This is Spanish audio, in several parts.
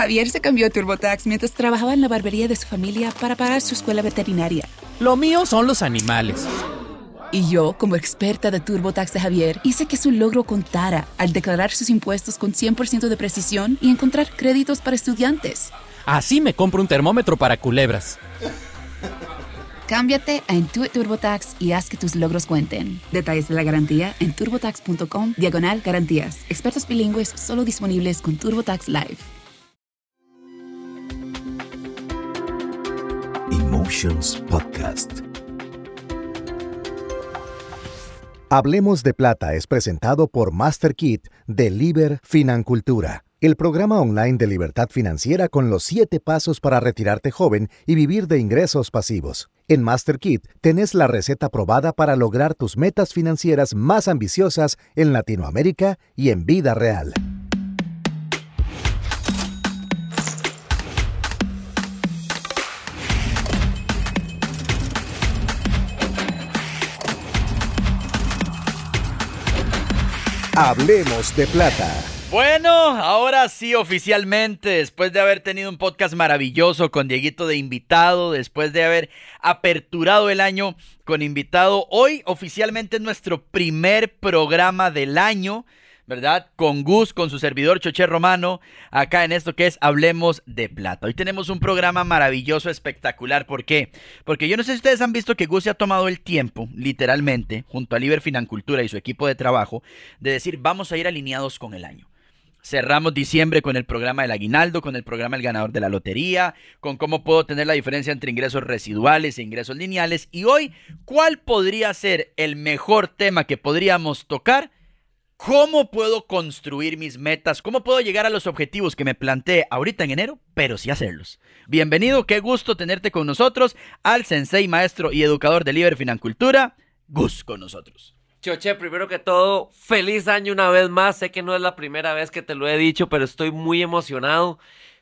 Javier se cambió a TurboTax mientras trabajaba en la barbería de su familia para pagar su escuela veterinaria. Lo mío son los animales. Y yo, como experta de TurboTax de Javier, hice que su logro contara al declarar sus impuestos con 100% de precisión y encontrar créditos para estudiantes. Así me compro un termómetro para culebras. Cámbiate a Intuit TurboTax y haz que tus logros cuenten. Detalles de la garantía en turbotax.com diagonal garantías. Expertos bilingües solo disponibles con TurboTax Live. Podcast. Hablemos de Plata es presentado por MasterKit de Liber Financultura, el programa online de libertad financiera con los 7 pasos para retirarte joven y vivir de ingresos pasivos. En MasterKit tenés la receta probada para lograr tus metas financieras más ambiciosas en Latinoamérica y en vida real. Hablemos de plata. Bueno, ahora sí oficialmente, después de haber tenido un podcast maravilloso con Dieguito de invitado, después de haber aperturado el año con invitado, hoy oficialmente es nuestro primer programa del año. ¿Verdad? Con Gus, con su servidor Choché Romano, acá en esto que es Hablemos de Plata. Hoy tenemos un programa maravilloso, espectacular. ¿Por qué? Porque yo no sé si ustedes han visto que Gus se ha tomado el tiempo, literalmente, junto a Liber Financultura y su equipo de trabajo, de decir, vamos a ir alineados con el año. Cerramos diciembre con el programa del aguinaldo, con el programa El ganador de la lotería, con cómo puedo tener la diferencia entre ingresos residuales e ingresos lineales. Y hoy, ¿cuál podría ser el mejor tema que podríamos tocar? ¿Cómo puedo construir mis metas? ¿Cómo puedo llegar a los objetivos que me planteé ahorita en enero, pero sí hacerlos? Bienvenido, qué gusto tenerte con nosotros, al sensei, maestro y educador de Liber Financultura, Gus con nosotros. Choche, primero que todo, feliz año una vez más. Sé que no es la primera vez que te lo he dicho, pero estoy muy emocionado.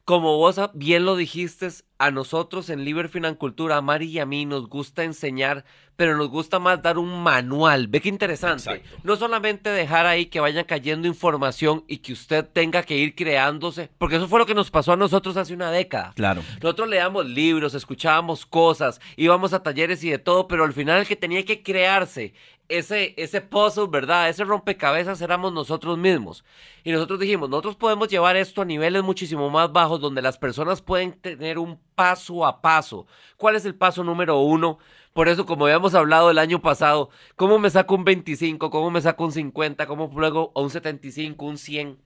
Como vos bien lo dijiste, a nosotros en Liber Financultura, a Mari y a mí, nos gusta enseñar pero nos gusta más dar un manual. Ve qué interesante. No solamente dejar ahí que vaya cayendo información y que usted tenga que ir creándose, porque eso fue lo que nos pasó a nosotros hace una década. Claro. Nosotros leíamos libros, escuchábamos cosas, íbamos a talleres y de todo, pero al final el que tenía que crearse ese, ese puzzle, ¿verdad? Ese rompecabezas éramos nosotros mismos. Y nosotros dijimos, nosotros podemos llevar esto a niveles muchísimo más bajos donde las personas pueden tener un paso a paso. ¿Cuál es el paso número uno? Por eso, como habíamos hablado el año pasado, ¿cómo me saco un 25? ¿Cómo me saco un 50? ¿Cómo luego un 75? ¿Un 100?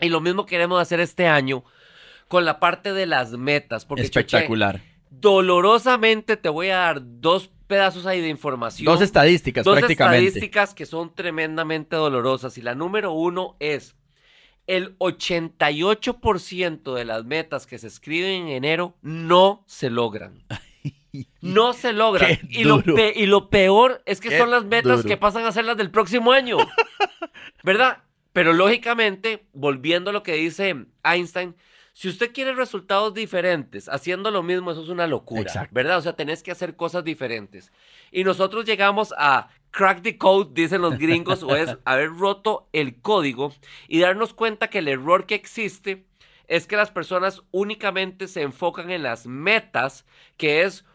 Y lo mismo queremos hacer este año con la parte de las metas. Porque, Espectacular. Dolorosamente te voy a dar dos pedazos ahí de información. Dos estadísticas, dos prácticamente. estadísticas que son tremendamente dolorosas. Y la número uno es el 88% de las metas que se escriben en enero no se logran. No se logra. Y lo, y lo, peor es que son las metas que pasan a ser las del próximo año. ¿Verdad? Pero lógicamente, volviendo a lo que dice Einstein, si usted quiere resultados diferentes haciendo lo mismo, eso es una locura, ¿verdad? O sea, tenés que hacer cosas diferentes. Y nosotros llegamos a crack the code, dicen los gringos, o es haber roto el código y darnos cuenta que el error que existe es que las personas únicamente se enfocan en las metas, que es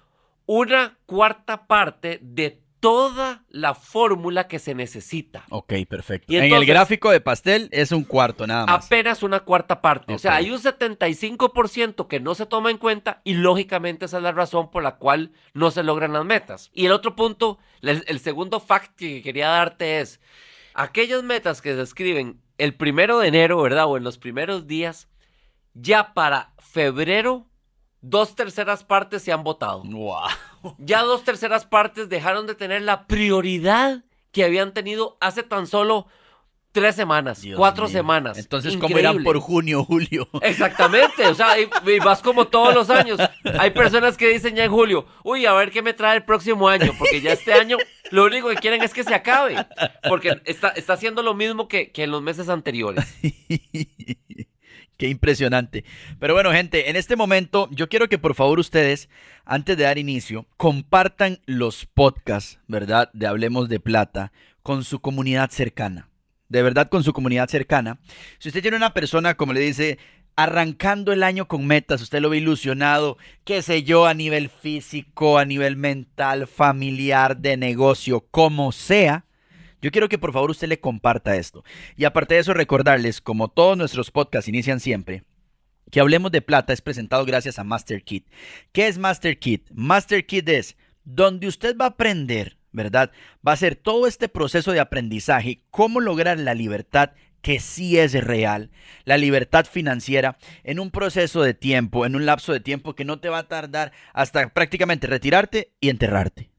una cuarta parte de toda la fórmula que se necesita. Ok, perfecto. en el gráfico de pastel es un cuarto nada más. Apenas una cuarta parte. O sea, hay un 75% que no se toma en cuenta y lógicamente esa es la razón por la cual no se logran las metas. Y el otro punto, el, segundo fact que quería darte es, aquellas metas que se escriben el primero de enero, ¿verdad? O en los primeros días, ya para febrero dos terceras partes se han votado. Ya dos terceras partes dejaron de tener la prioridad que habían tenido hace tan solo tres semanas, cuatro semanas. Entonces, ¿cómo irán por junio, julio? Exactamente, o sea, y, vas como todos los años. Hay personas que dicen ya en julio, uy, a ver qué me trae el próximo año, porque ya este año lo único que quieren es que se acabe, porque está, está haciendo lo mismo que, que en los meses anteriores. Qué impresionante. Pero bueno, gente, en este momento yo quiero que por favor ustedes, antes de dar inicio, compartan los podcasts, ¿verdad? De Hablemos de Plata con su comunidad cercana. De verdad, con su comunidad cercana. Si usted tiene una persona, como le dice, arrancando el año con metas, usted lo ve ilusionado, qué sé yo, a nivel físico, a nivel mental, familiar, de negocio, como sea. Yo quiero que por favor usted le comparta esto. Y aparte de eso, recordarles, como todos nuestros podcasts inician siempre, que Hablemos de Plata es presentado gracias a Master Kit. ¿Qué es Master Kit? Master Kit es donde usted va a aprender, ¿verdad? Va a ser todo este proceso de aprendizaje, cómo lograr la libertad que sí es real, la libertad financiera en un proceso de tiempo, en un lapso de tiempo que no te va a tardar hasta prácticamente retirarte y enterrarte.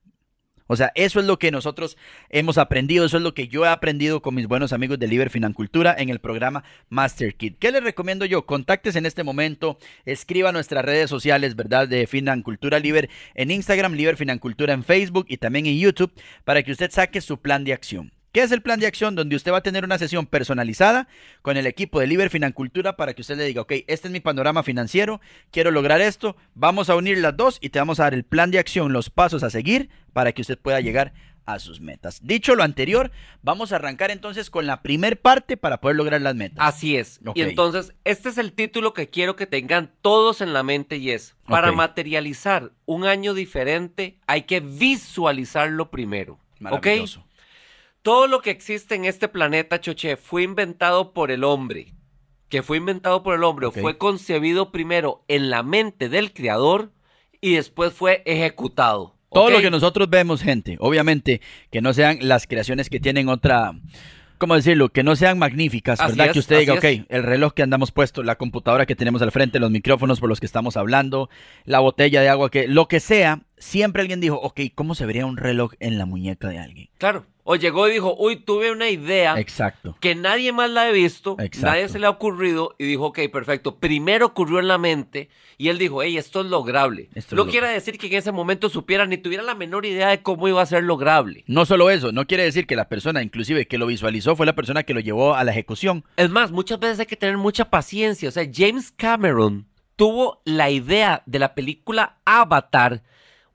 O sea, eso es lo que nosotros hemos aprendido, eso es lo que yo he aprendido con mis buenos amigos de Liber Financultura en el programa Master Kit. ¿Qué les recomiendo yo? Contactes en este momento, escriba nuestras redes sociales, ¿verdad? De Financultura Liber en Instagram, Liber Financultura en Facebook y también en YouTube para que usted saque su plan de acción. ¿Qué es el plan de acción? Donde usted va a tener una sesión personalizada con el equipo de Liber Financultura para que usted le diga, ok, este es mi panorama financiero, quiero lograr esto, vamos a unir las dos y te vamos a dar el plan de acción, los pasos a seguir para que usted pueda llegar a sus metas. Dicho lo anterior, vamos a arrancar entonces con la primer parte para poder lograr las metas. Así es. Y entonces, este es el título que quiero que tengan todos en la mente y es, para materializar un año diferente hay que visualizarlo primero. Maravilloso. Todo lo que existe en este planeta, Choche, fue inventado por el hombre. Que fue inventado por el hombre, fue concebido primero en la mente del creador y después fue ejecutado. Todo lo que nosotros vemos, gente, obviamente que no sean las creaciones que tienen otra, ¿cómo decirlo? Que no sean magníficas, ¿verdad? que usted diga, ok, el reloj que andamos puesto, la computadora que tenemos al frente, los micrófonos por los que estamos hablando, la botella de agua, que lo que sea, siempre alguien dijo, ok, ¿cómo se vería un reloj en la muñeca de alguien? Claro. O llegó y dijo, uy, tuve una idea. Exacto. Que nadie más la ha visto, nadie se le ha ocurrido y dijo, ok, perfecto. Primero ocurrió en la mente y él dijo, hey, esto es lograble. no quiere decir que en ese momento supiera ni tuviera la menor idea de cómo iba a ser lograble. No solo eso, no quiere decir que la persona, inclusive que lo visualizó, fue la persona que lo llevó a la ejecución. Es más, muchas veces hay que tener mucha paciencia. O sea, James Cameron tuvo la idea de la película Avatar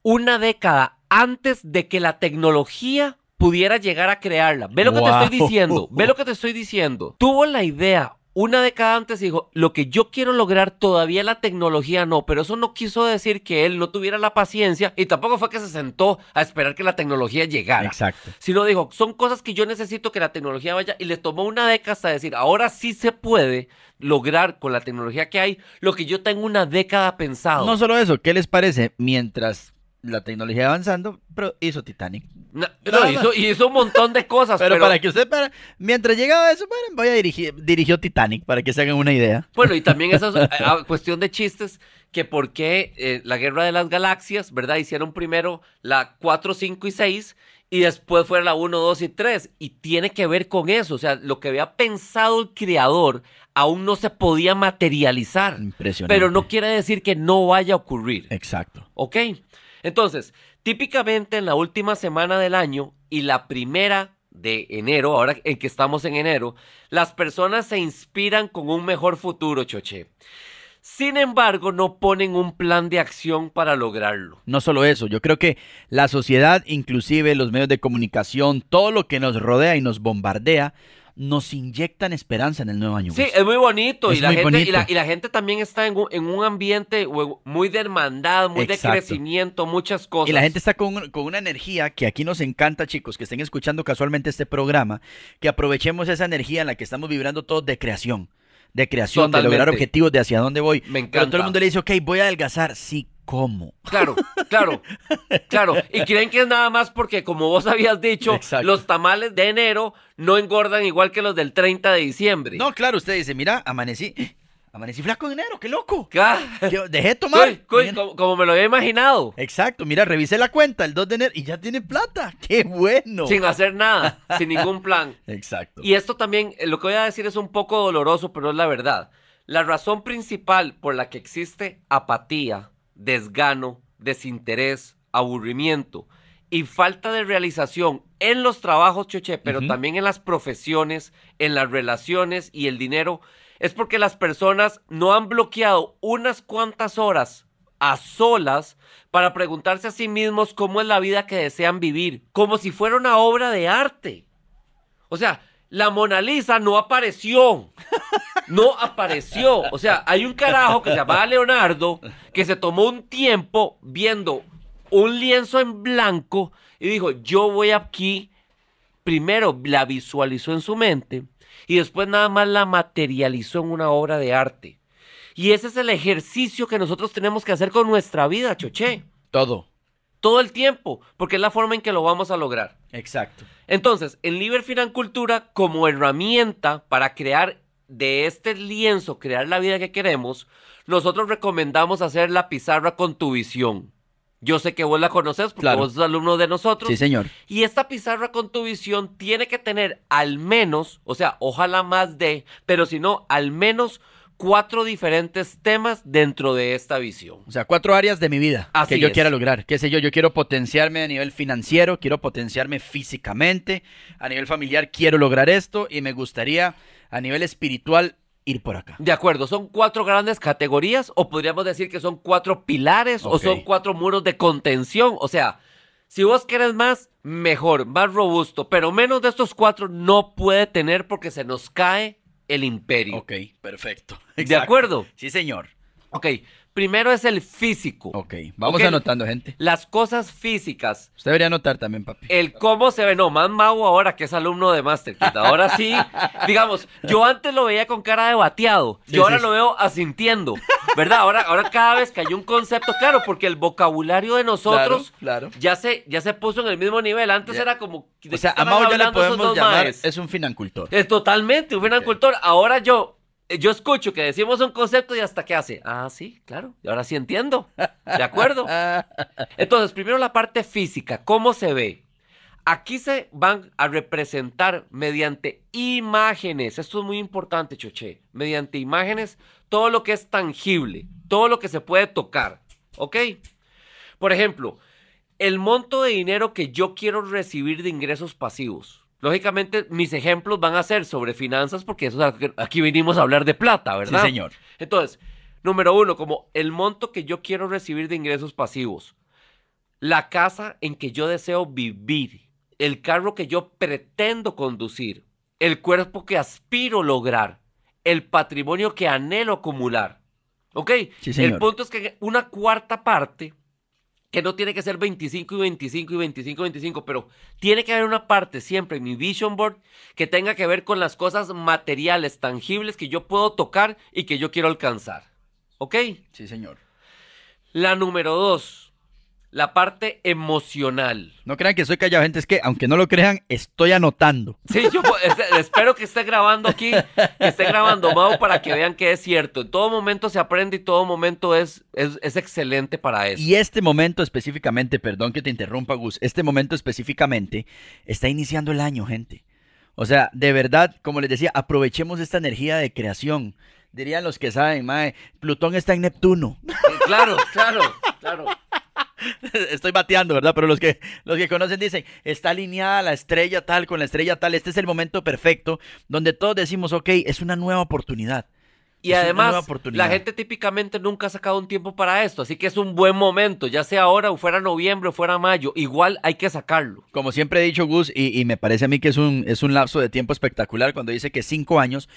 una década antes de que la tecnología pudiera llegar a crearla. Ve lo que te estoy diciendo, ve lo que te estoy diciendo. Tuvo la idea una década antes dijo, lo que yo quiero lograr todavía la tecnología no, pero eso no quiso decir que él no tuviera la paciencia y tampoco fue que se sentó a esperar que la tecnología llegara. Exacto. Sino dijo, son cosas que yo necesito que la tecnología vaya y le tomó una década hasta decir, ahora sí se puede lograr con la tecnología que hay lo que yo tengo una década pensado. No solo eso, ¿qué les parece? Mientras la tecnología avanzando, pero hizo Titanic. No, hizo, hizo, un montón de cosas. pero, para que usted, para, mientras llegaba eso, bueno, voy a dirigir, dirigió Titanic, para que se hagan una idea. Bueno, y también esa es cuestión de chistes, que por qué eh, la Guerra de las Galaxias, ¿verdad? Hicieron primero la 4, 5 y 6 y después fue la 1, 2 y 3. Y tiene que ver con eso, o sea, lo que había pensado el creador aún no se podía materializar. Impresionante. Pero no quiere decir que no vaya a ocurrir. Exacto. ¿Ok? Entonces, típicamente en la última semana del año y la primera de enero, ahora en que estamos en enero, las personas se inspiran con un mejor futuro, Choche. Sin embargo, no ponen un plan de acción para lograrlo. No solo eso, yo creo que la sociedad, inclusive los medios de comunicación, todo lo que nos rodea y nos bombardea, nos inyectan esperanza en el nuevo año. Sí, es muy bonito. y, la gente, Y, la, gente también está en un, ambiente muy de hermandad, muy de crecimiento, muchas cosas. Y la gente está con, una energía que aquí nos encanta, chicos, que estén escuchando casualmente este programa, que aprovechemos esa energía en la que estamos vibrando todos de creación. De creación, de lograr objetivos, de hacia dónde voy. Me encanta. Pero todo el mundo le dice, ok, voy a adelgazar. Sí, ¿Cómo? Claro, claro, claro. Y creen que es nada más porque, como vos habías dicho, los tamales de enero no engordan igual que los del 30 de diciembre. No, claro, usted dice, mira, amanecí, amanecí flaco en enero, qué loco. Dejé tomar. como, me lo había imaginado. Exacto, mira, revisé la cuenta el 2 de enero y ya tiene plata. Qué bueno. Sin hacer nada, sin ningún plan. Exacto. Y esto también, eh, lo que voy a decir es un poco doloroso, pero es la verdad. La razón principal por la que existe apatía desgano, desinterés, aburrimiento y falta de realización en los trabajos, Choche, pero también en las profesiones, en las relaciones y el dinero, es porque las personas no han bloqueado unas cuantas horas a solas para preguntarse a sí mismos cómo es la vida que desean vivir, como si fuera una obra de arte. O sea, la Mona Lisa no apareció. No apareció. O sea, hay un carajo que se llamaba Leonardo que se tomó un tiempo viendo un lienzo en blanco y dijo, yo voy aquí. Primero la visualizó en su mente y después nada más la materializó en una obra de arte. Y ese es el ejercicio que nosotros tenemos que hacer con nuestra vida, Choché. Todo. Todo el tiempo, porque es la forma en que lo vamos a lograr. Exacto. Entonces, en Liber Financultura, como herramienta para crear de este lienzo, crear la vida que queremos, nosotros recomendamos hacer la pizarra con tu visión. Yo sé que vos la conoces porque Claro. vos sos alumno de nosotros. Sí, señor. Y esta pizarra con tu visión tiene que tener al menos, o sea, ojalá más de, pero si no, al menos cuatro diferentes temas dentro de esta visión. O sea, cuatro áreas de mi vida Así que yo es. quiera lograr. ¿Qué sé yo? Yo quiero potenciarme a nivel financiero, quiero potenciarme físicamente, a nivel familiar quiero lograr esto y me gustaría a nivel espiritual ir por acá. De acuerdo, son cuatro grandes categorías o podríamos decir que son cuatro pilares o son cuatro muros de contención. O sea, si vos querés más, mejor, más robusto, pero menos de estos cuatro no puede tener porque se nos cae el imperio. Ok, perfecto. ¿De acuerdo? Sí, señor. Ok, primero es el físico. Ok, vamos anotando, gente. Las cosas físicas. Usted debería anotar también, papi. El cómo se ve, no, más mago ahora que es alumno de MasterKit. Ahora sí, digamos, yo antes lo veía con cara de bateado, Sí, yo ahora sí. lo veo asintiendo, ¿verdad? Ahora, ahora cada vez que hay un concepto, claro, porque el vocabulario de nosotros Claro, claro. ya se, ya se puso en el mismo nivel. Antes Ya. era como. ¿de O sea, a Mau ya le podemos llamar, es un financultor. Es totalmente un financultor. Ahora yo, yo escucho que decimos un concepto y hasta qué hace. Ah, sí, claro. Y ahora sí entiendo. De acuerdo. Entonces, primero la parte física, ¿cómo se ve? Aquí se van a representar mediante imágenes. Esto es muy importante, Choche. Mediante imágenes, todo lo que es tangible, todo lo que se puede tocar. ¿Ok? Por ejemplo, el monto de dinero que yo quiero recibir de ingresos pasivos. Lógicamente, mis ejemplos van a ser sobre finanzas porque eso es aquí- vinimos a hablar de plata, Sí, ¿verdad? señor. Entonces, número uno, como el monto que yo quiero recibir de ingresos pasivos, la casa en que yo deseo vivir, el carro que yo pretendo conducir, el cuerpo que aspiro lograr, el patrimonio que anhelo acumular. ¿Ok? Sí, señor. El punto es que una cuarta parte, que no tiene que ser 25 y 25 y 25 y 25, pero tiene que haber una parte siempre en mi vision board que tenga que ver con las cosas materiales, tangibles que yo puedo tocar y que yo quiero alcanzar. ¿Ok? Sí, señor. La número dos, la parte emocional. No crean que soy callado, gente. Es que, aunque no lo crean, estoy anotando. Sí, yo es- espero que esté grabando aquí, que esté grabando Mau para que vean que es cierto. En todo momento se aprende y todo momento es, es, es excelente para eso. Y este momento específicamente, perdón que te interrumpa, Gus, este momento específicamente está iniciando el año, gente. O sea, de verdad, como les decía, aprovechemos esta energía de creación. Dirían los que saben, mae, Plutón está en Neptuno. Eh, Claro, claro, claro. Estoy bateando, ¿verdad? Pero los que, los que conocen dicen, está alineada la estrella tal con la estrella tal. Este es el momento perfecto donde todos decimos, ok, es una nueva oportunidad. Y Es además, la gente típicamente nunca ha sacado un tiempo para esto, así que es un buen momento, ya sea ahora o fuera noviembre o fuera mayo, igual hay que sacarlo. Como siempre he dicho, Gus, y, y me parece a mí que es un, es un lapso de tiempo espectacular cuando dice que cinco años,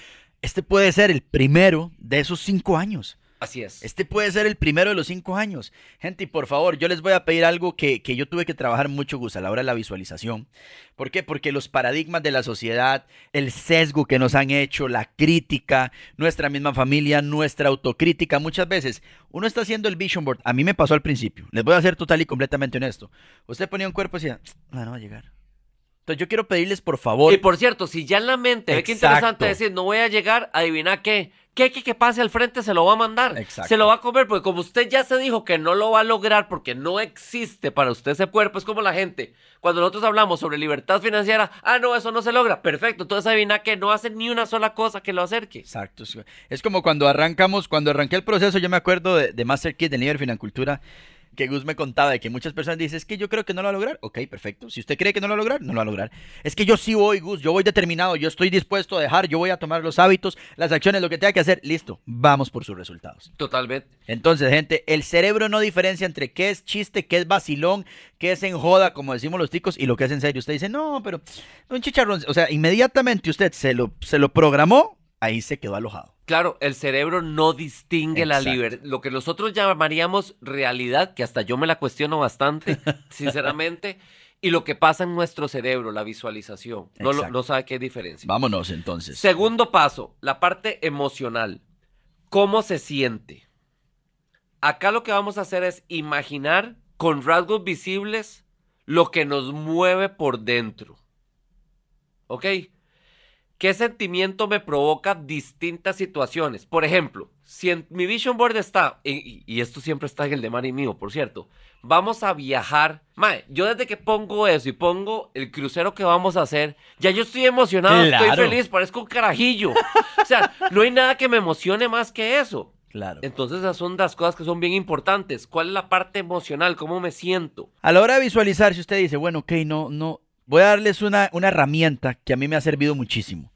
este puede ser el primero de esos cinco años. Así es. Este puede ser el primero de los cinco años. Gente, y por favor, yo les voy a pedir algo que, que yo tuve que trabajar mucho, Gus, a la hora de la visualización. ¿Por qué? Porque los paradigmas de la sociedad, el sesgo que nos han hecho, la crítica, nuestra misma familia, nuestra autocrítica, muchas veces uno está haciendo el vision board. A mí me pasó al principio. Les voy a ser total y completamente honesto. Usted ponía un cuerpo y decía, no, no va a llegar. Entonces yo quiero pedirles, por favor, Y por cierto, si ya en la mente, ve qué Exacto. interesante decir, no voy a llegar, adivina qué. ¿Qué que, que pase al frente se lo va a mandar? Exacto. Se lo va a comer, porque como usted ya se dijo que no lo va a lograr porque no existe para usted ese cuerpo, es como la gente. Cuando nosotros hablamos sobre libertad financiera, ah, no, eso no se logra. Perfecto, entonces adivina que no hace ni una sola cosa que lo acerque. Exacto. Es- como cuando arrancamos, cuando arranqué el proceso, yo me acuerdo de, de Master Kit, de Nivel Financultura. Que Gus me contaba de que muchas personas dicen, es que yo creo que no lo va a lograr. Ok, perfecto. Si usted cree que no lo va a lograr, no lo va a lograr. Es que yo sí voy, Gus, yo voy determinado, yo estoy dispuesto a dejar, yo voy a tomar los hábitos, las acciones, lo que tenga que hacer. Listo, vamos por sus resultados. Totalmente. Entonces, gente, el cerebro no diferencia entre qué es chiste, qué es vacilón, qué es en joda, como decimos los ticos, y lo que es en serio. Usted dice, no, pero un chicharrón. O sea, inmediatamente usted se lo, se lo programó, ahí se quedó alojado. Claro, el cerebro no distingue la libertad. Lo que nosotros llamaríamos realidad, que hasta yo me la cuestiono bastante, sinceramente, y lo que pasa en nuestro cerebro, la visualización. No, lo- no sabe qué diferencia. Vámonos entonces. Segundo paso, la parte emocional. ¿Cómo se siente? Acá lo que vamos a hacer es imaginar con rasgos visibles lo que nos mueve por dentro. ¿Ok? ¿Qué sentimiento me provoca distintas situaciones? Por ejemplo, si en mi vision board está, y, y esto siempre está en el de Mari mío, por cierto, vamos a viajar. Mae, yo desde que pongo eso y pongo el crucero que vamos a hacer, ya yo estoy emocionado, estoy feliz, parezco un carajillo. O sea, no hay nada que me emocione más que eso. Claro. Entonces esas son las cosas que son bien importantes. ¿Cuál es la parte emocional? ¿Cómo me siento? A la hora de visualizar, si usted dice, bueno, ok, no, no, voy a darles una, una herramienta que a mí me ha servido muchísimo.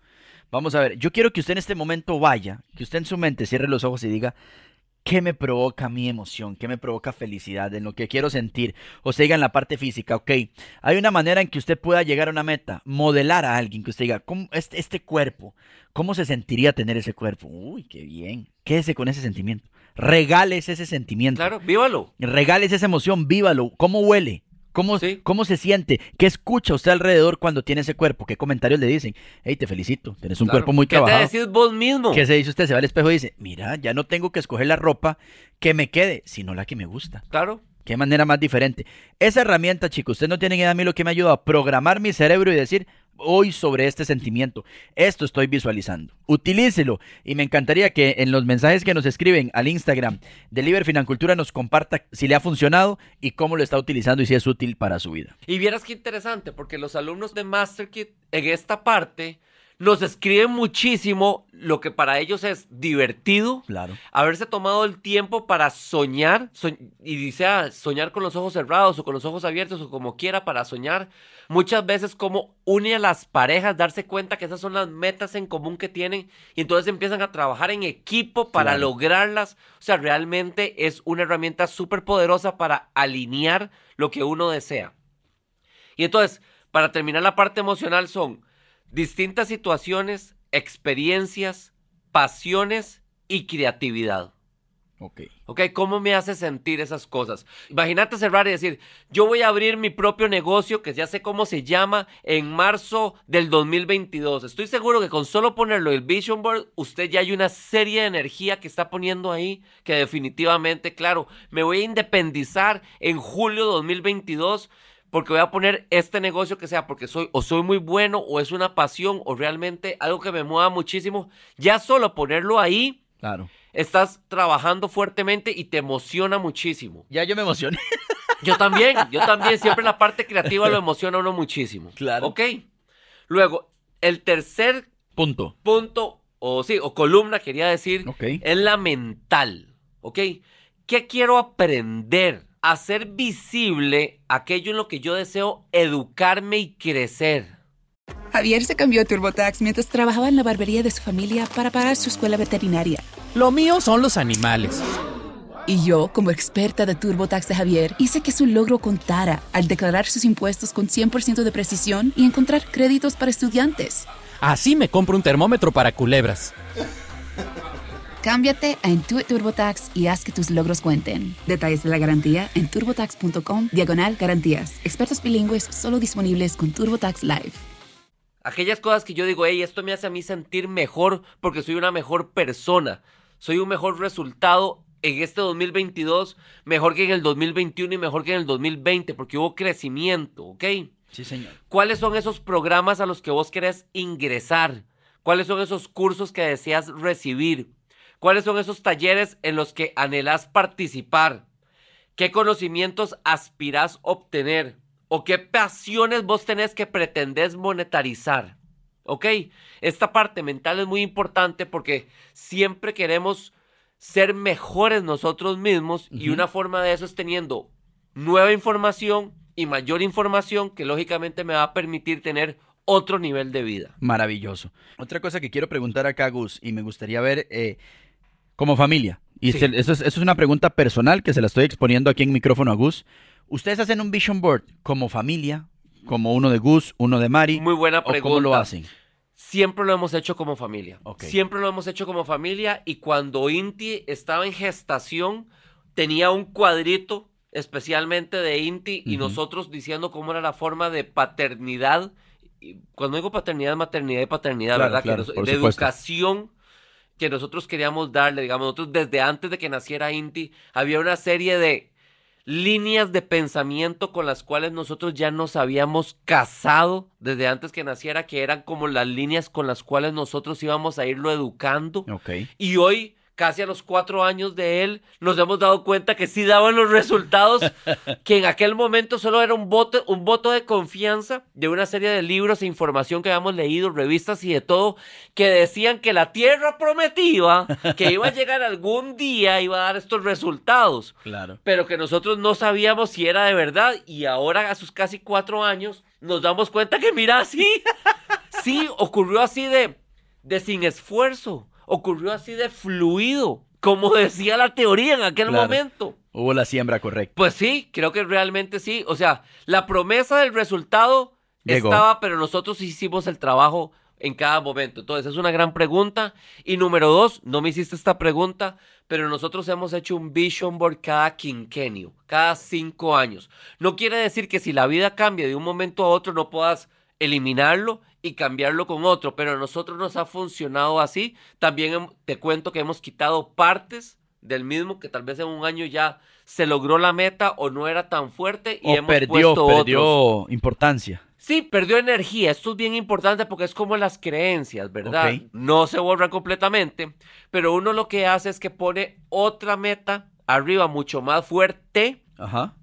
Vamos a ver, yo quiero que usted en este momento vaya, que usted en su mente cierre los ojos y diga, ¿qué me provoca mi emoción? ¿Qué me provoca felicidad? En lo que quiero sentir. O sea, diga en la parte física, ok, hay una manera en que usted pueda llegar a una meta, modelar a alguien, que usted diga, ¿cómo, este, este cuerpo, ¿cómo se sentiría tener ese cuerpo? Uy, qué bien. Quédese con ese sentimiento. Regales ese sentimiento. Claro, vívalo. Regales esa emoción, vívalo. ¿Cómo huele? ¿Cómo, Sí. ¿Cómo se siente? ¿Qué escucha usted alrededor cuando tiene ese cuerpo? ¿Qué comentarios le dicen? Hey, te felicito, tienes un Claro. cuerpo muy ¿Qué te trabajado. decís vos mismo? ¿Qué se dice usted? Se va al espejo y dice, mira, ya no tengo que escoger la ropa que me quede, sino la que me gusta. Claro. Qué manera más diferente. Esa herramienta, chicos, ustedes no tienen idea a mí lo que me ayuda a programar mi cerebro y decir, hoy sobre este sentimiento, esto estoy visualizando. Utilícelo. Y me encantaría que en los mensajes que nos escriben al Instagram de Liber Financultura nos comparta si le ha funcionado y cómo lo está utilizando y si es útil para su vida. Y vieras qué interesante, porque los alumnos de MasterKit en esta parte nos escriben muchísimo lo que para ellos es divertido, Claro. haberse tomado el tiempo para soñar, so- y dice ah, soñar con los ojos cerrados o con los ojos abiertos o como quiera para soñar, muchas veces como une a las parejas, darse cuenta que esas son las metas en común que tienen y entonces empiezan a trabajar en equipo para Claro. lograrlas. O sea, realmente es una herramienta súper poderosa para alinear lo que uno desea. Y entonces, para terminar la parte emocional son distintas situaciones, experiencias, pasiones y creatividad. Ok. ¿Ok? ¿Cómo me hace sentir esas cosas? Imagínate cerrar y decir, yo voy a abrir mi propio negocio, que ya sé cómo se llama, en marzo del 2022. Estoy seguro que con solo ponerlo el Vision Board, usted ya hay una serie de energía que está poniendo ahí, que definitivamente, claro, me voy a independizar en julio 2022 porque voy a poner este negocio que sea porque soy o soy muy bueno o es una pasión o realmente algo que me mueva muchísimo. Ya solo ponerlo ahí Claro. estás trabajando fuertemente y te emociona muchísimo. Ya yo me emocioné. Yo también, yo también, siempre la parte creativa lo emociona a uno muchísimo. Claro. Ok. Luego, el tercer Punto. punto, o sí, o columna, quería decir, Ok. es la mental. ¿Ok? ¿Qué quiero aprender? Hacer visible aquello en lo que yo deseo educarme y crecer. Javier se cambió a TurboTax mientras trabajaba en la barbería de su familia para pagar su escuela veterinaria. Lo mío son los animales. Y yo, como experta de TurboTax de Javier, hice que su logro contara al declarar sus impuestos con 100% de precisión y encontrar créditos para estudiantes. Así me compro un termómetro para culebras. Cámbiate a Intuit TurboTax y haz que tus logros cuenten. Detalles de la garantía en turbotax.com diagonal garantías. Expertos bilingües solo disponibles con TurboTax Live. Aquellas cosas que yo digo, hey, esto me hace a mí sentir mejor porque soy una mejor persona. Soy un mejor resultado en este 2022, mejor que en el 2021 y mejor que en el 2020, porque hubo crecimiento, ¿ok? Sí, señor. ¿Cuáles son esos programas a los que vos querés ingresar? ¿Cuáles son esos cursos que deseas recibir? ¿Cuáles son esos talleres en los que anhelás participar? ¿Qué conocimientos aspirás obtener? ¿O qué pasiones vos tenés que pretendés monetarizar? ¿Ok? Esta parte mental es muy importante porque siempre queremos ser mejores nosotros mismos y una forma de eso es teniendo nueva información y mayor información que lógicamente me va a permitir tener otro nivel de vida. Maravilloso. Otra cosa que quiero preguntar acá, Gus, y me gustaría ver eh, como familia, y Sí. se- eso, es, eso es una pregunta personal que se la estoy exponiendo aquí en micrófono a Gus. ¿Ustedes hacen un vision board como familia, como uno de Gus, uno de Mari? Muy buena ¿O pregunta. cómo lo hacen? Siempre lo hemos hecho como familia. Ok. Siempre lo hemos hecho como familia y cuando Inti estaba en gestación tenía un cuadrito especialmente de Inti y nosotros diciendo cómo era la forma de paternidad. Cuando digo paternidad, maternidad y paternidad, Claro, ¿verdad? Que claro, nos- de supuesto. educación que nosotros queríamos darle, digamos, nosotros desde antes de que naciera Inti había una serie de líneas de pensamiento con las cuales nosotros ya nos habíamos casado desde antes que naciera, que eran como las líneas con las cuales nosotros íbamos a irlo educando. Y hoy, casi a los cuatro años de él, nos hemos dado cuenta que sí daban los resultados, que en aquel momento solo era un voto, un voto de confianza de una serie de libros e información que habíamos leído, revistas y de todo, que decían que la tierra prometida, que iba a llegar algún día, iba a dar estos resultados Claro. pero que nosotros no sabíamos si era de verdad y ahora a sus casi cuatro años nos damos cuenta que mira, sí, sí, ocurrió así de, de sin esfuerzo, ocurrió así de fluido, como decía la teoría en aquel Claro. momento. Hubo la siembra correcta. Pues sí, creo que realmente sí, o sea, la promesa del resultado Llegó. estaba, pero nosotros hicimos el trabajo en cada momento. Entonces, es una gran pregunta. Y número dos, no me hiciste esta pregunta, pero nosotros hemos hecho un vision board cada quinquenio, cada cinco años. No quiere decir que si la vida cambia de un momento a otro no puedas eliminarlo y cambiarlo con otro, pero a nosotros nos ha funcionado así. También te cuento que hemos quitado partes del mismo que tal vez en un año ya se logró la meta o no era tan fuerte y O hemos perdió, puesto otros. perdió importancia. Sí, perdió energía. Esto es bien importante porque es como las creencias, ¿verdad? No se borran completamente, pero uno lo que hace es que pone otra meta arriba mucho más fuerte Ajá.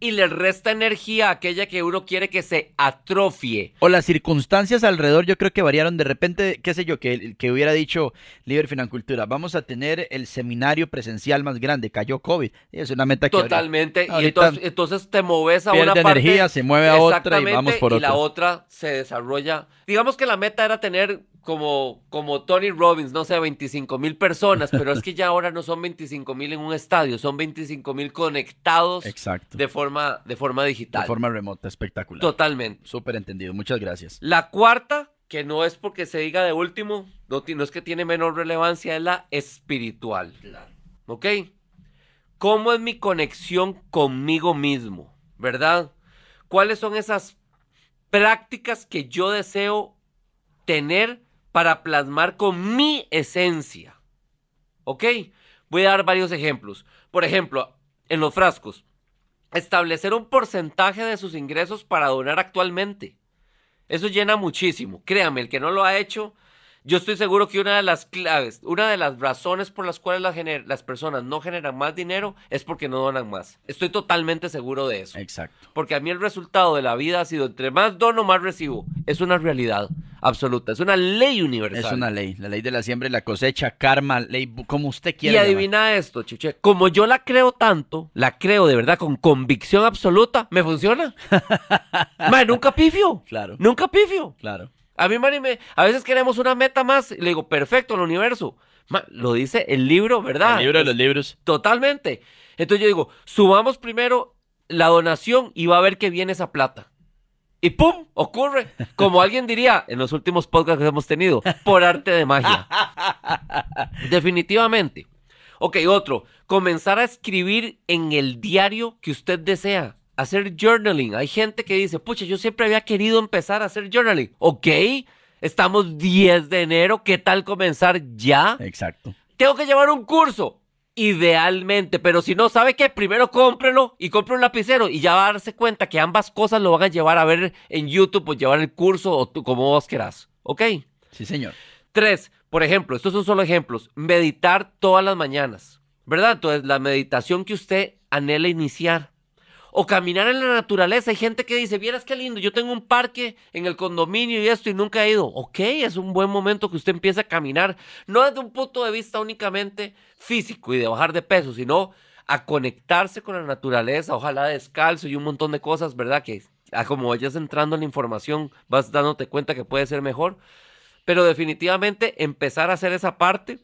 Y le resta energía a aquella que uno quiere que se atrofie. O las circunstancias alrededor yo creo que variaron de repente, qué sé yo, que, que hubiera dicho Liber Financultura, vamos a tener el seminario presencial más grande, cayó COVID. Es una meta que ahorita- Totalmente. y entonces, entonces te moves a una parte. energía, se mueve a otra y vamos por Y la otra. otra se desarrolla. Digamos que la meta era tener como, como Tony Robbins, no sé, 25 mil personas, pero es que ya ahora no son 25 mil en un estadio, son 25 mil conectados Exacto. de forma, de forma digital. De forma remota, espectacular. Totalmente. Súper entendido, muchas gracias. La cuarta, que no es porque se diga de último, no, no es que tiene menor relevancia, es la espiritual. ¿Ok? ¿Cómo es mi conexión conmigo mismo? ¿Verdad? ¿Cuáles son esas prácticas que yo deseo tener para plasmar con mi esencia? ¿Ok? Voy a dar varios ejemplos. Por ejemplo, en los frascos, establecer un porcentaje de sus ingresos para donar actualmente. Eso llena muchísimo. Créame, el que no lo ha hecho, yo estoy seguro que una de las claves, una de las razones por las cuales las, las personas no generan más dinero es porque no donan más. Estoy totalmente seguro de eso. Exacto. Porque a mí el resultado de la vida ha sido entre más dono, más recibo. Es una realidad absoluta. Es una ley universal. Es una ley, la ley de la siembra y la cosecha, karma, ley, como usted Y quiera. llamar. adivina esto, Chuche. Como yo la creo tanto, la creo de verdad con convicción absoluta, me funciona. Mae, nunca pifio. Claro, Nunca pifio. claro. A mí, Mari, me- a veces queremos una meta más. Y le digo, perfecto, el universo. Ma, lo dice el libro, ¿verdad? El libro de los libros. Totalmente. Entonces yo digo, subamos primero la donación y va a ver que viene esa plata. Y ¡pum! Ocurre. Como alguien diría en los últimos podcasts que hemos tenido, por arte de magia. Definitivamente. Ok, otro. Comenzar a escribir en el diario que usted desea. Hacer journaling. Hay gente que dice, pucha, yo siempre había querido empezar a hacer journaling. Ok, estamos 10 de enero. ¿Qué tal comenzar ya? Exacto. tengo que llevar un curso. Idealmente, pero si no, ¿sabe qué? Primero cómprelo y compre un lapicero y ya va a darse cuenta que ambas cosas lo van a llevar a ver en YouTube o llevar el curso o tú, como vos querás. ¿Ok? Sí, señor. Tres, por ejemplo, estos son solo ejemplos. Meditar todas las mañanas, ¿verdad? Entonces, la meditación que usted anhela iniciar. O caminar en la naturaleza. Hay gente que dice, vieras qué lindo, yo tengo un parque en el condominio y esto y nunca he ido. Ok, es un buen momento que usted empiece a caminar. No desde un punto de vista únicamente físico y de bajar de peso, sino a conectarse con la naturaleza, ojalá descalzo y un montón de cosas, ¿verdad? Que a como vayas entrando en la información vas dándote cuenta que puede ser mejor. Pero definitivamente empezar a hacer esa parte.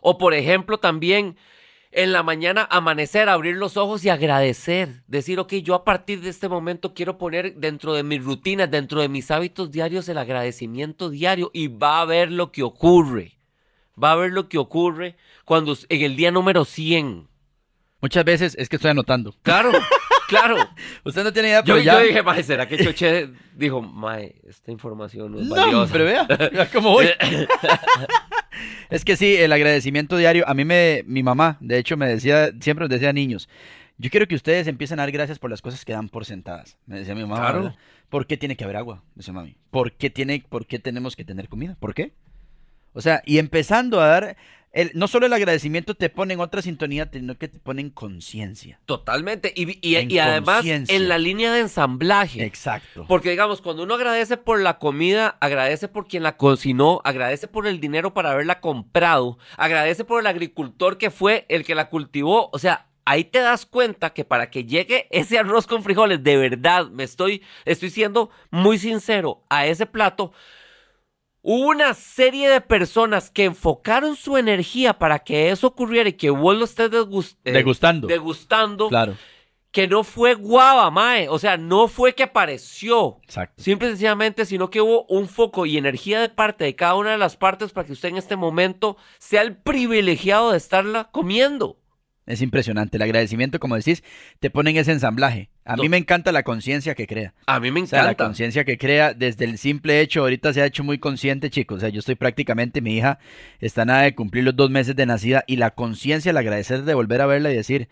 O por ejemplo también en la mañana amanecer, abrir los ojos y agradecer. Decir, ok, yo a partir de este momento quiero poner dentro de mis rutinas, dentro de mis hábitos diarios, el agradecimiento diario y va a ver lo que ocurre. Va a ver lo que ocurre cuando en el día número 100. Muchas veces es que estoy anotando. Claro, claro. Usted no tiene idea, Yo, ya... yo dije, mae, ¿será que Choche dijo, mae, esta información no es No, valiosa? pero vea, vea cómo voy. es que sí, el agradecimiento diario. A mí me, mi mamá, de hecho, me decía, siempre nos decía a niños, yo quiero que ustedes empiecen a dar gracias por las cosas que dan por sentadas. Me decía mi mamá, Claro. ¿verdad? ¿por qué tiene que haber agua? Dice mami. ¿Por qué, tiene, ¿Por qué tenemos que tener comida? ¿Por qué? O sea, y empezando a dar, el, no solo el agradecimiento te pone en otra sintonía, sino que te pone en conciencia. Totalmente. Y, y- En y además en la línea de ensamblaje. Exacto. Porque digamos, cuando uno agradece por la comida, agradece por quien la cocinó, agradece por el dinero para haberla comprado, agradece por el agricultor que fue el que la cultivó. O sea, ahí te das cuenta que para que llegue ese arroz con frijoles, de verdad, me estoy, estoy siendo muy sincero, a ese plato, hubo una serie de personas que enfocaron su energía para que eso ocurriera y que vos lo estés eh, Degustando. degustando Claro. que no fue guava, mae. O sea, no fue que apareció. Exacto. Simple y sencillamente, sino que hubo un foco y energía de parte de cada una de las partes para que usted en este momento sea el privilegiado de estarla comiendo. Es impresionante. El agradecimiento, como decís, te pone en ese ensamblaje. A No. mí me encanta la conciencia que crea. A mí me O sea, la encanta. conciencia que crea desde el simple hecho, ahorita se ha hecho muy consciente, chicos. O sea, yo estoy prácticamente, mi hija está nada de cumplir los dos meses de nacida y la conciencia, el agradecer de volver a verla y decir,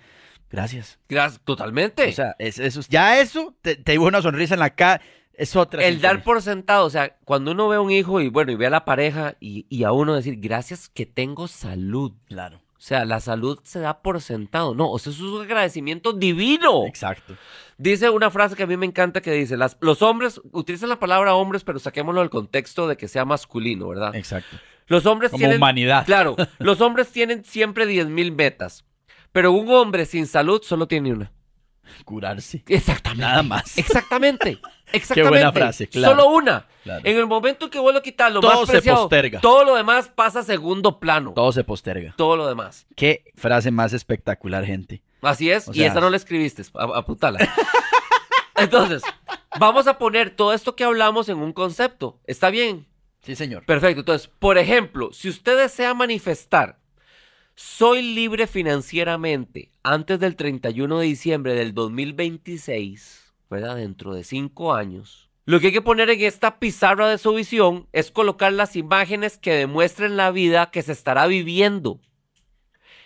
gracias. Gracias, totalmente. O sea, es, eso, ya eso te, te dibuja una sonrisa en la cara, es otra. el dar por sentado, o sea, cuando uno ve a un hijo y bueno, y ve a la pareja y, y a uno decir, gracias que tengo salud. Claro, O sea, la salud se da por sentado. No, o sea, eso es un agradecimiento divino. exacto. Dice una frase que a mí me encanta que dice, las, los hombres, utilizan la palabra hombres, pero saquémoslo del contexto de que sea masculino, ¿verdad? Exacto. Los hombres Como tienen... humanidad. Claro, los hombres tienen siempre 10.000 metas, pero un hombre sin salud solo tiene una. Curarse. Exactamente. Nada más. Exactamente. Exactamente. Qué buena frase, claro. Solo una. Claro. En el momento en que vos lo quitas, lo Todo más se preciado, posterga. todo lo demás pasa a segundo plano. Todo se posterga. Todo lo demás. Qué frase más espectacular, gente. Así es, O y esa no la escribiste, a- apuntala. Entonces, vamos a poner todo esto que hablamos en un concepto. ¿Está bien? Sí, señor. Perfecto. Entonces, por ejemplo, si usted desea manifestar, soy libre financieramente antes del 31 de diciembre del 2026, ¿verdad? Dentro de cinco años. Lo que hay que poner en esta pizarra de su visión es colocar las imágenes que demuestren la vida que se estará viviendo.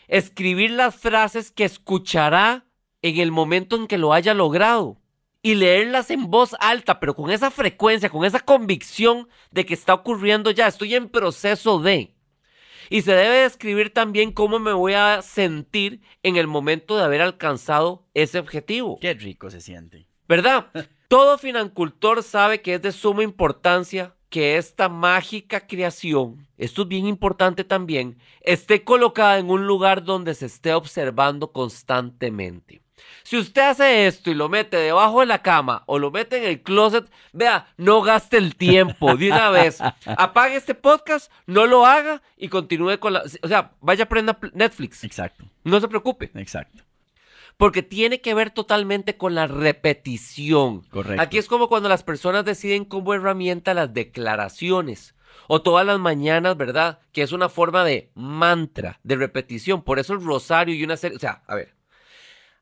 Escribir las frases que escuchará en el momento en que lo haya logrado. Y leerlas en voz alta, pero con esa frecuencia, con esa convicción de que está ocurriendo ya, estoy en proceso de. Y se debe describir también cómo me voy a sentir en el momento de haber alcanzado ese objetivo. Qué rico se siente. ¿Verdad? Todo financultor sabe que es de suma importancia que esta mágica creación, esto es bien importante también, esté colocada en un lugar donde se esté observando constantemente. Si usted hace esto y lo mete debajo de la cama o lo mete en el closet, vea, no gaste el tiempo de una vez. Apague este podcast, no lo haga y continúe con la... O sea, vaya prenda Netflix. Exacto, No se preocupe. exacto. Porque tiene que ver totalmente con la repetición. Correcto. Aquí es como cuando las personas deciden como herramienta las declaraciones. O todas las mañanas, ¿verdad? Que es una forma de mantra, de repetición. Por eso el rosario y una serie... O sea, a ver.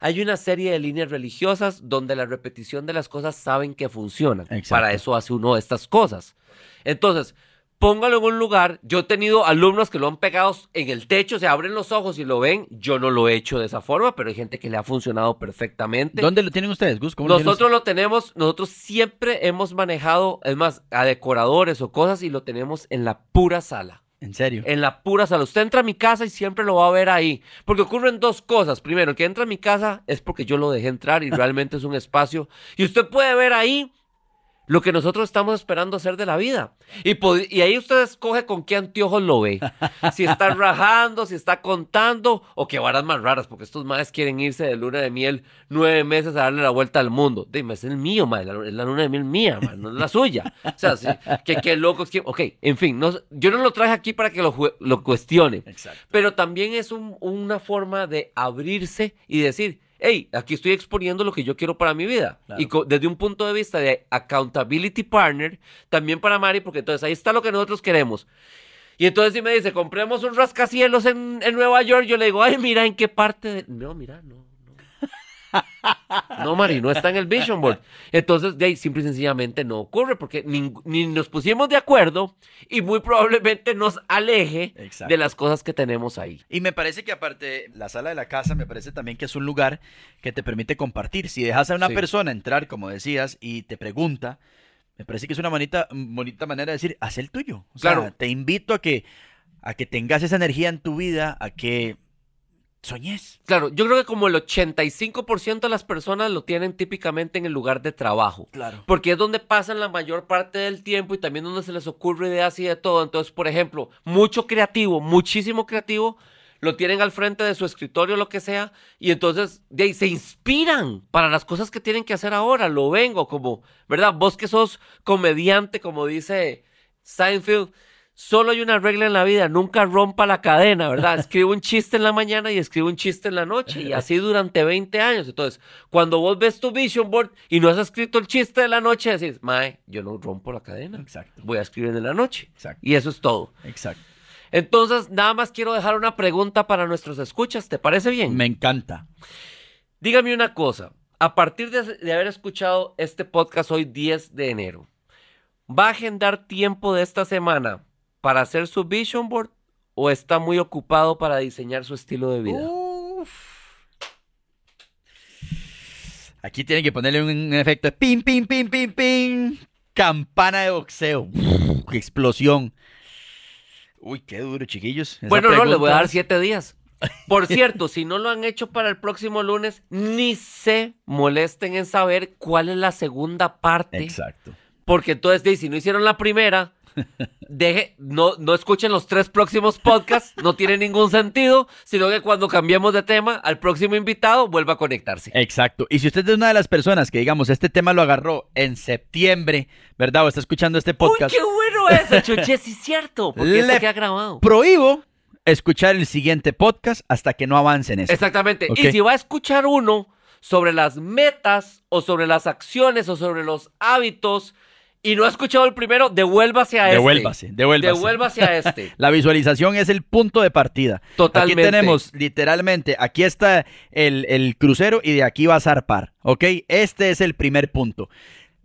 Hay una serie de líneas religiosas donde la repetición de las cosas saben que funcionan. Exacto. Para eso hace uno estas cosas. Entonces, póngalo en un lugar. Yo he tenido alumnos que lo han pegado en el techo, se abren los ojos y lo ven. Yo no lo he hecho de esa forma, pero hay gente que le ha funcionado perfectamente. ¿Dónde lo tienen ustedes, Gus? ¿Cómo lo Nosotros lo tenemos, nosotros siempre hemos manejado, es más, a decoradores o cosas y lo tenemos en la pura sala. En serio. En la pura sala. Usted entra a mi casa y siempre lo va a ver ahí. Porque ocurren dos cosas. Primero, el que entra a mi casa es porque yo lo dejé entrar y realmente es un espacio. Y usted puede ver ahí lo que nosotros estamos esperando hacer de la vida. Y, y ahí usted escoge con qué anteojos lo ve. Si está rajando, si está contando, o qué varas más raras, porque estos madres quieren irse de luna de miel nueve meses a darle la vuelta al mundo. Dime, es el mío, madre, es la luna de miel mía, no es la suya. O sea, que qué locos. Que, ok, en fin, no, yo no lo traje aquí para que lo, lo cuestione, pero también es una forma de abrirse y decir, hey, aquí estoy exponiendo lo que yo quiero para mi vida. Y desde un punto de vista de accountability partner, también para Mari, porque entonces ahí está lo que nosotros queremos. Y entonces si me dice, compremos un rascacielos en, en Nueva York, yo le digo, ay, mira, ¿en qué parte? De... No, mira, no. No, Mari, no está en el Vision Board. Entonces, de ahí, simple y sencillamente no ocurre porque ni, nos pusimos de acuerdo y muy probablemente nos aleje de las cosas que tenemos ahí. Y me parece que aparte, la sala de la casa me parece también que es un lugar que te permite compartir. Si dejas a una persona entrar, como decías, y te pregunta, me parece que es una bonita, bonita manera de decir, haz el tuyo. O sea, claro. te invito a que, a que tengas esa energía en tu vida, a que soñés. Claro, yo creo que como el 85% de las personas lo tienen típicamente en el lugar de trabajo. Claro. Porque es donde pasan la mayor parte del tiempo y también donde se les ocurre ideas y de todo. Entonces, por ejemplo, mucho creativo, muchísimo creativo, lo tienen al frente de su escritorio, lo que sea, y entonces de ahí se inspiran para las cosas que tienen que hacer ahora. Lo vengo como, ¿verdad? Vos que sos comediante, como dice Seinfeld Solo hay una regla en la vida, nunca rompa la cadena, ¿verdad? Escribe un chiste en la mañana y escribe un chiste en la noche y así durante 20 años. Entonces, cuando vos ves tu vision board y no has escrito el chiste de la noche, decís, mae, yo no rompo la cadena. Exacto. Voy a escribir en la noche. Exacto. Y eso es todo. Exacto. Entonces, nada más quiero dejar una pregunta para nuestros escuchas. ¿Te parece bien? Me encanta. Dígame una cosa. A partir de, de haber escuchado este podcast hoy 10 de enero, ¿va a agendar tiempo de esta semana para hacer su vision board o está muy ocupado para diseñar su estilo de vida? Aquí tiene que ponerle un efecto de pim, pim, pim, pim, pim. Campana de boxeo. explosión. Uy, qué duro, chiquillos. bueno, no, le voy a dar siete días. Por cierto, si no lo han hecho para el próximo lunes, ni se molesten en saber cuál es la segunda parte. Exacto. Porque entonces, si no hicieron la primera, Deje, no, no escuchen los tres próximos podcasts, no tiene ningún sentido, sino que cuando cambiemos de tema, al próximo invitado vuelva a conectarse. Exacto. Y si usted es una de las personas que, digamos, este tema lo agarró en septiembre, ¿verdad? O está escuchando este podcast. ¡Uy, qué bueno eso, Chuche! Sí, es cierto, porque eso queda grabado. Prohíbo escuchar el siguiente podcast hasta que no avance en eso. Exactamente. Y si va a escuchar uno sobre las metas o sobre las acciones o sobre los hábitos y no ha escuchado el primero, devuélvase a este. Devuélvase, devuélvase. Devuélvase a este. La visualización es el punto de partida. Totalmente. Aquí tenemos, literalmente, aquí está el, el crucero y de aquí va a zarpar, ¿ok? Este es el primer punto.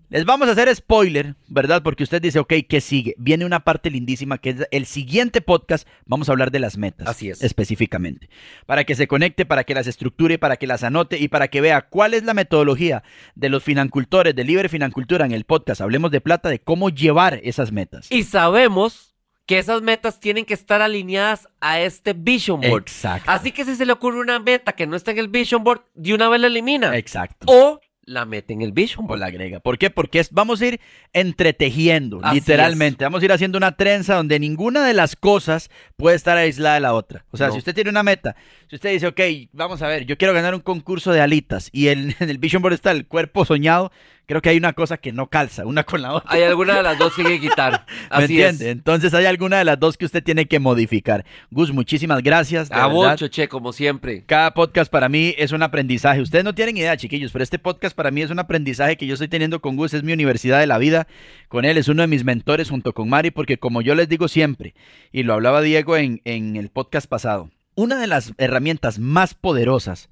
Les vamos a hacer spoiler, ¿verdad? Porque usted dice, ok, ¿qué sigue? Viene una parte lindísima que es el siguiente podcast. Vamos a hablar de las metas. Así es. Específicamente. Para que se conecte, para que las estructure, para que las anote y para que vea cuál es la metodología de los financultores, de Libre Financultura en el podcast. Hablemos de plata, de cómo llevar esas metas. Y sabemos que esas metas tienen que estar alineadas a este Vision Board. Exacto. Así que si se le ocurre una meta que no está en el Vision Board, de una vez la elimina. Exacto. O la mete en el Vision O la agrega. ¿Por qué? Porque vamos a ir entretejiendo, literalmente. Vamos a ir haciendo una trenza donde ninguna de las cosas puede estar aislada de la otra. O sea, si usted tiene una meta, si usted dice, ok, vamos a ver, yo quiero ganar un concurso de alitas y en el Vision Board está el cuerpo soñado, creo que hay una cosa que no calza, una con la otra. Hay alguna de las dos que hay que quitar. ¿Me entiende? Entonces hay alguna de las dos que usted tiene que modificar. Gus, muchísimas gracias. A vos, Choche, como siempre. Cada podcast para mí es un aprendizaje. Ustedes no tienen idea, chiquillos, pero este podcast para mí es un aprendizaje que yo estoy teniendo con Gus. Es mi universidad de la vida. Con él es uno de mis mentores junto con Mari, porque como yo les digo siempre, y lo hablaba Diego en, en el podcast pasado, una de las herramientas más poderosas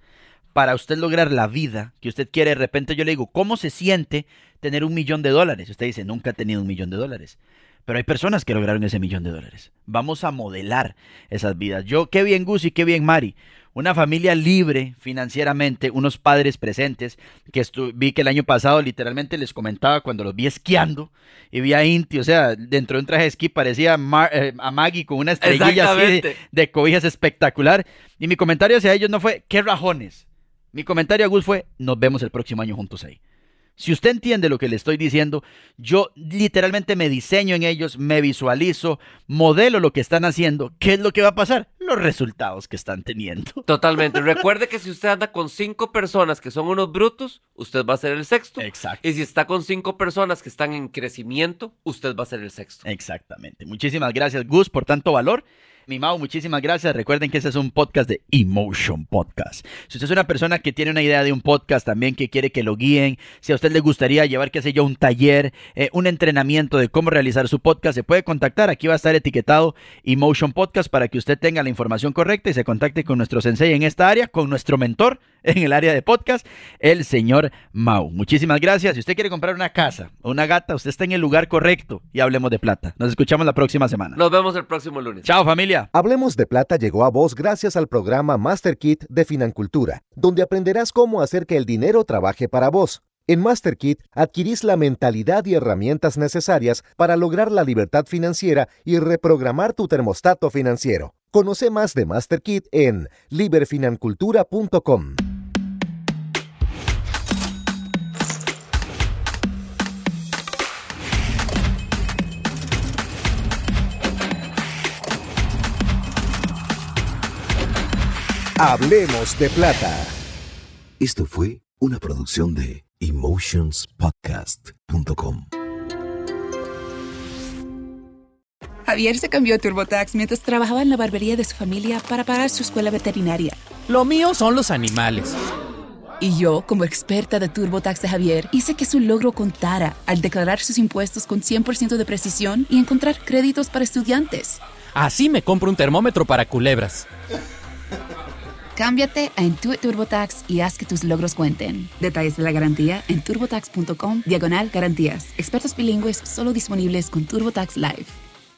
para usted lograr la vida que usted quiere, de repente yo le digo, ¿cómo se siente tener un millón de dólares? Usted dice, nunca he tenido un millón de dólares. Pero hay personas que lograron ese millón de dólares. Vamos a modelar esas vidas. Yo, qué bien Gus y qué bien Mari. Una familia libre financieramente, unos padres presentes, que vi que el año pasado literalmente les comentaba cuando los vi esquiando y vi a Inti, o sea, dentro de un traje de esquí parecía eh, a Maggie con una estrellilla así de, de cobijas espectacular. Y mi comentario hacia ellos no fue, ¿qué rajones? Mi comentario a Gus fue, nos vemos el próximo año juntos ahí. Si usted entiende lo que le estoy diciendo, yo literalmente me diseño en ellos, me visualizo, modelo lo que están haciendo. ¿Qué es lo que va a pasar? Los resultados que están teniendo. Totalmente. Recuerde que si usted anda con cinco personas que son unos brutos, usted va a ser el sexto. Exacto. Y si está con cinco personas que están en crecimiento, usted va a ser el sexto. Exactamente. Muchísimas gracias, Gus, por tanto valor. Mi Mau, muchísimas gracias. Recuerden que este es un podcast de Emotion Podcast. Si usted es una persona que tiene una idea de un podcast también que quiere que lo guíen, si a usted le gustaría llevar, qué sé yo, un taller, eh, un entrenamiento de cómo realizar su podcast, se puede contactar. Aquí va a estar etiquetado Emotion Podcast para que usted tenga la información correcta y se contacte con nuestro sensei en esta área, con nuestro mentor en el área de podcast, el señor Mau. Muchísimas gracias. Si usted quiere comprar una casa o una gata, usted está en el lugar correcto y hablemos de plata. Nos escuchamos la próxima semana. Nos vemos el próximo lunes. Chao familia. Hablemos de Plata llegó a vos gracias al programa Master Kit de Financultura, donde aprenderás cómo hacer que el dinero trabaje para vos. En Master Kit adquirís la mentalidad y herramientas necesarias para lograr la libertad financiera y reprogramar tu termostato financiero. Conoce más de Master Kit en liberfinancultura.com. Hablemos de plata. Esto fue una producción de emotionspodcast.com. Javier se cambió a TurboTax mientras trabajaba en la barbería de su familia para pagar su escuela veterinaria. Lo mío son los animales. Y yo, como experta de TurboTax de Javier, hice que su logro contara al declarar sus impuestos con 100% de precisión y encontrar créditos para estudiantes. Así me compro un termómetro para culebras. Cámbiate a Intuit TurboTax y haz que tus logros cuenten. Detalles de la garantía en turbotax.com diagonal garantías. Expertos bilingües solo disponibles con TurboTax Live.